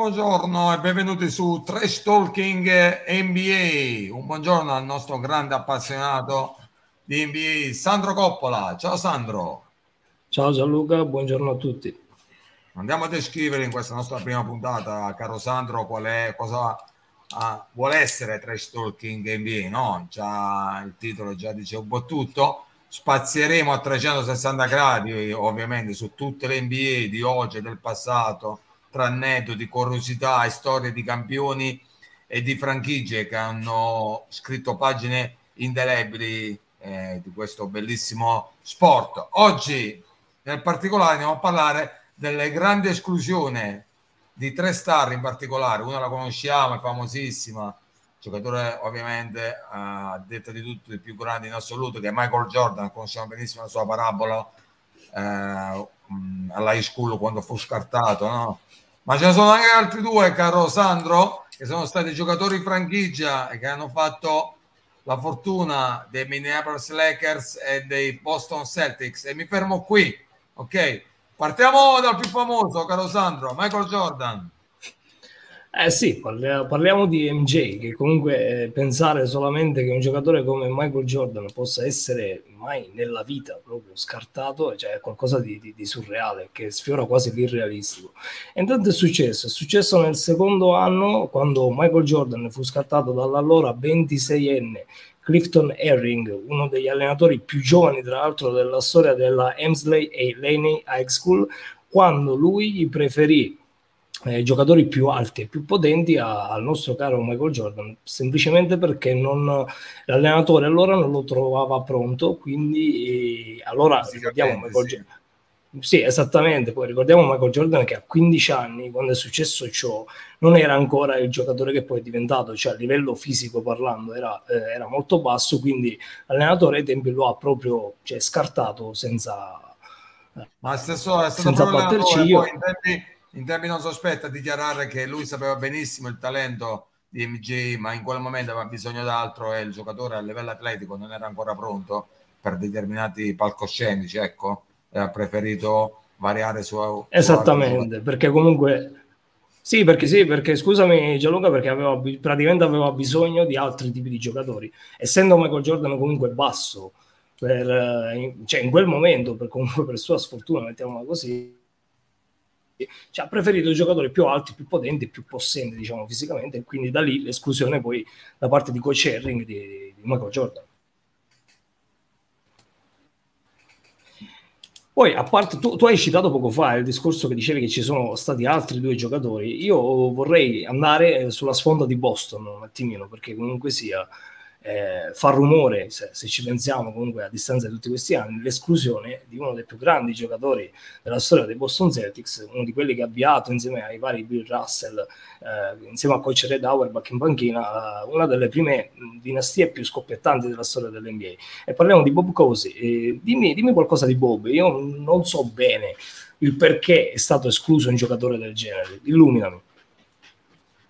Buongiorno e benvenuti su Trash Talking NBA. Un buongiorno al nostro grande appassionato di NBA, Sandro Coppola. Ciao Sandro. Ciao Gianluca, buongiorno a tutti. Andiamo a descrivere in questa nostra prima puntata, caro Sandro, qual è, cosa uh, vuole essere Trash Talking NBA, no? Già, il titolo già dice un po' tutto. Spazieremo a 360 gradi, ovviamente, su tutte le NBA di oggi e del passato tra aneddoti, curiosità e storie di campioni e di franchigie che hanno scritto pagine indelebili eh, di questo bellissimo sport. Oggi, nel particolare, andiamo a parlare delle grandi esclusioni di tre star in particolare. Una la conosciamo, è famosissima, giocatore ovviamente a uh, detta di tutti il più grande in assoluto, che è Michael Jordan. Conosciamo benissimo la sua parabola eh, all'high school quando fu scartato, no? Ma ce ne sono anche altri due, caro Sandro, che sono stati giocatori franchigia e che hanno fatto la fortuna dei Minneapolis Lakers e dei Boston Celtics. E mi fermo qui, ok? Partiamo dal più famoso, caro Sandro, Michael Jordan. Eh sì, parliamo di MJ, che comunque eh, pensare solamente che un giocatore come Michael Jordan possa essere mai nella vita proprio scartato, cioè è qualcosa di, di, di surreale, che sfiora quasi l'irrealistico. E intanto è successo, è successo nel secondo anno, quando Michael Jordan fu scartato dall'allora 26enne Clifton Herring, uno degli allenatori più giovani tra l'altro della storia della Emsley e Laney High School, quando lui gli preferì eh, giocatori più alti e più potenti a, al nostro caro Michael Jordan, semplicemente perché non, l'allenatore allora non lo trovava pronto, quindi eh, allora ricordiamo Michael sì. Jordan. Sì, esattamente. Poi ricordiamo Michael Jordan che a 15 anni, quando è successo ciò, non era ancora il giocatore che poi è diventato, cioè a livello fisico parlando era, eh, era molto basso, quindi l'allenatore ai tempi lo ha proprio cioè, scartato senza... Ma stesso, è stato senza battere ciglio. In tempi in termini non sospetta a dichiarare che lui sapeva benissimo il talento di MJ, ma in quel momento aveva bisogno d'altro e il giocatore a livello atletico non era ancora pronto per determinati palcoscenici, ecco, e ha preferito variare su... Esattamente, su perché comunque... Sì, perché sì, perché scusami Gianluca, perché aveva, praticamente aveva bisogno di altri tipi di giocatori. Essendo Michael Jordan comunque basso, per, eh, cioè in quel momento, per, comunque per sua sfortuna, mettiamola così, cioè, ha preferito giocatori più alti, più potenti, più possenti, diciamo, fisicamente, e quindi da lì l'esclusione poi da parte di coach Herring di, di Michael Jordan. Poi, a parte, tu, tu, hai citato poco fa il discorso che dicevi che ci sono stati altri due giocatori. Io vorrei andare sulla sponda di Boston un attimino, perché comunque sia eh, fa rumore, se, se, ci pensiamo comunque a distanza di tutti questi anni, l'esclusione di uno dei più grandi giocatori della storia dei Boston Celtics, uno di quelli che ha avviato insieme ai vari Bill Russell, eh, insieme a coach Red Auerbach in panchina, una delle prime dinastie più scoppiettanti della storia dell'NBA. E parliamo di Bob. Eh, dimmi, dimmi qualcosa di Bob, io non so bene il perché è stato escluso un giocatore del genere, illuminami.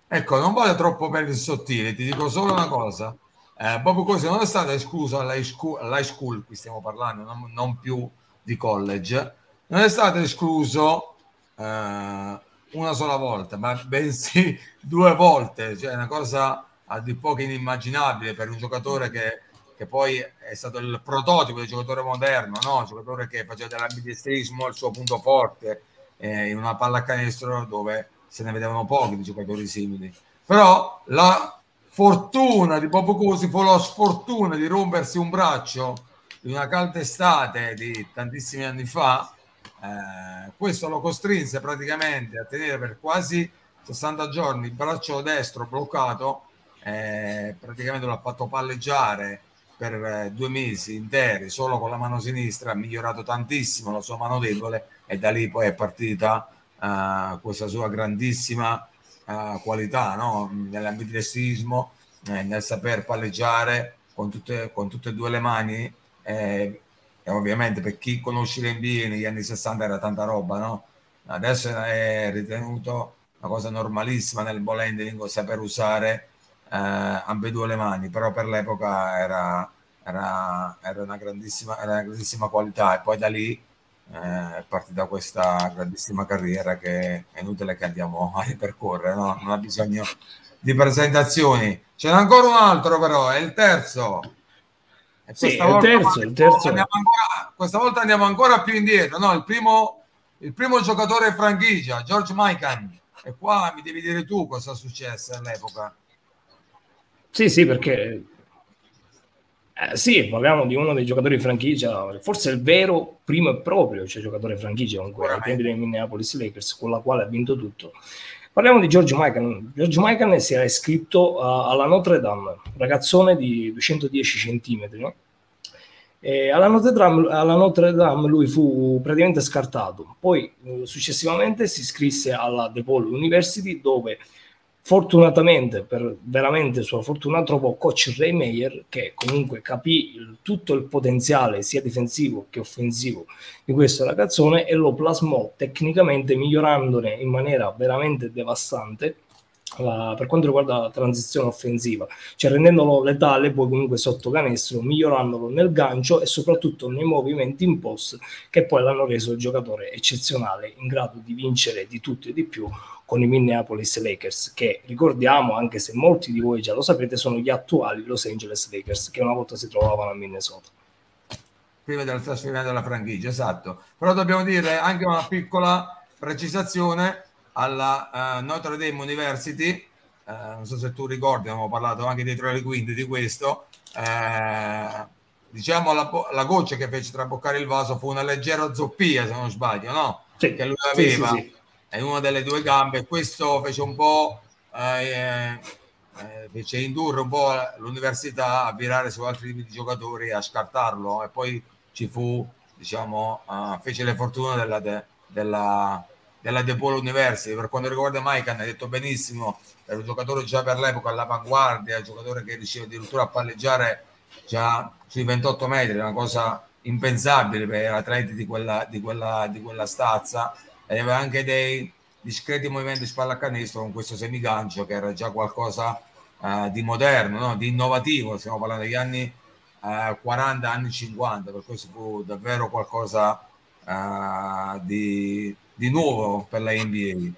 Ecco, non voglio troppo per il sottile, ti dico solo una cosa eh, Bob Cosi non è stato escluso all'high school, school qui stiamo parlando, non, non, più di college, non è stato escluso eh, una sola volta, ma bensì due volte, cioè una cosa a di poco inimmaginabile per un giocatore che, che poi è stato il prototipo del giocatore moderno, no? un giocatore che faceva dell'ambidestrismo il suo punto forte eh, in una pallacanestro dove se ne vedevano pochi di giocatori simili. Però la fortuna di Bobo Cosi fu la sfortuna di rompersi un braccio in una calda estate di tantissimi anni fa. Eh, questo lo costrinse praticamente a tenere per quasi 60 giorni il braccio destro bloccato, eh, praticamente l'ha fatto palleggiare per eh, due mesi interi solo con la mano sinistra, ha migliorato tantissimo la sua mano debole e da lì poi è partita eh, questa sua grandissima qualità no? nell'ambidestrismo, eh, nel saper palleggiare con tutte, con tutte e due le mani. Eh, e ovviamente per chi conosce l'NBA negli anni 60 era tanta roba, no? Adesso è ritenuto una cosa normalissima nel ball handling saper usare eh, ambedue le mani, però per l'epoca era, era, era, una era una grandissima qualità e poi da lì eh, è partita questa grandissima carriera che è inutile che andiamo a ripercorrere, no? non ha bisogno di presentazioni. Ce n'è ancora un altro però, è il terzo. E sì, il terzo, il terzo. Ancora, questa volta andiamo ancora più indietro, no? il, primo, il primo giocatore franchigia, George Mikan. E qua mi devi dire tu cosa è successo all'epoca. Sì, sì, perché eh, sì, parliamo di uno dei giocatori franchigia, forse il vero primo e proprio cioè, giocatore franchigia comunque ai tempi dei Minneapolis Lakers, con la quale ha vinto tutto. Parliamo di George Michael. George Michael si era iscritto uh, alla Notre Dame, ragazzone di 210 centimetri. No? Alla Notre, Dame, alla, Notre Dame, lui fu praticamente scartato. Poi uh, successivamente si iscrisse alla DePaul University dove Fortunatamente, per veramente sua fortuna, trovò coach Ray Meyer che comunque capì il, tutto il potenziale sia difensivo che offensivo di questo ragazzone e lo plasmò tecnicamente migliorandone in maniera veramente devastante la, per quanto riguarda la transizione offensiva, cioè rendendolo letale poi comunque sotto canestro, migliorandolo nel gancio e soprattutto nei movimenti in post che poi l'hanno reso il giocatore eccezionale in grado di vincere di tutto e di più con i Minneapolis Lakers, che ricordiamo, anche se molti di voi già lo sapete, sono gli attuali Los Angeles Lakers, che una volta si trovavano a Minnesota. Prima del trasferimento della franchigia, esatto. Però dobbiamo dire anche una piccola precisazione alla uh, Notre Dame University, uh, non so se tu ricordi, abbiamo parlato anche dietro le quinte di questo, uh, diciamo la, la, goccia che fece traboccare il vaso fu una leggera zoppia, se non sbaglio, no? Sì, che lui aveva. Sì, sì, sì in una delle due gambe. Questo fece un po' eh, eh, fece indurre un po' l'università a virare su altri tipi di giocatori a scartarlo. E poi ci fu, diciamo, uh, fece le fortune della, de, della, della DePaul University. Per quanto riguarda Mike, ha detto benissimo, era un giocatore già per l'epoca all'avanguardia, un giocatore che riusciva addirittura a palleggiare già sui 28 metri, una cosa impensabile per atleti di quella, di quella, di quella stazza e aveva anche dei discreti movimenti di pallacanestro con questo semigancio che era già qualcosa uh, di moderno, no? di innovativo, stiamo parlando degli anni eh, 40, anni 50, per questo fu davvero qualcosa uh, di, di, nuovo per la NBA.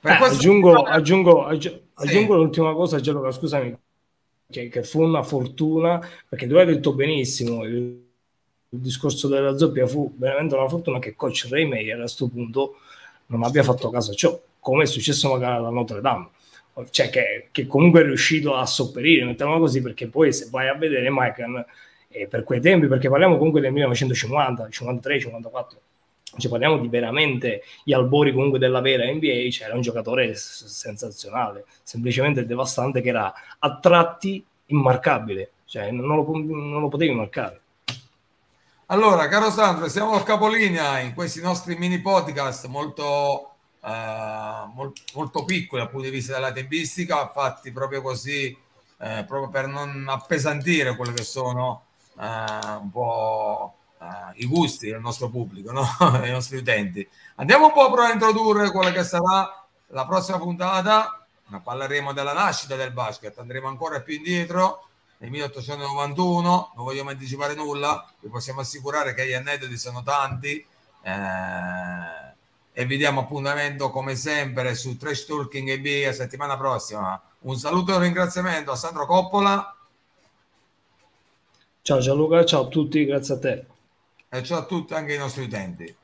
Per eh, aggiungo, aggiungo, aggi- aggiungo sì. l'ultima cosa, Gianluca, scusami, che, che, fu una fortuna, perché tu hai detto benissimo, il, il discorso della zoppia fu veramente una fortuna che coach Ray Meyer a questo punto non abbia fatto caso a ciò, come è successo magari alla Notre Dame, cioè che, che comunque è riuscito a sopperire, mettiamola così, perché poi se vai a vedere Michael eh, per quei tempi, perché parliamo comunque del 1950, 53, 54, cioè parliamo di veramente gli albori comunque della vera NBA, cioè era un giocatore sensazionale, semplicemente devastante che era a tratti immarcabile, cioè non lo, non lo potevi marcare. Allora, caro Sandro, siamo al capolinea in questi nostri mini podcast molto, eh, molto, molto piccoli dal punto di vista della tempistica, fatti proprio così, eh, proprio per non appesantire quelli che sono eh, un po' eh, i gusti del nostro pubblico, no? dei nostri utenti. Andiamo un po' a introdurre quella che sarà la prossima puntata, parleremo della nascita del basket, andremo ancora più indietro nel 1891, non vogliamo anticipare nulla, vi possiamo assicurare che gli aneddoti sono tanti eh, e vi diamo appuntamento come sempre su Trash Talking EB la settimana prossima. Un saluto e un ringraziamento a Sandro Coppola. Ciao Gianluca, ciao a tutti, grazie a te. E ciao a tutti anche i nostri utenti.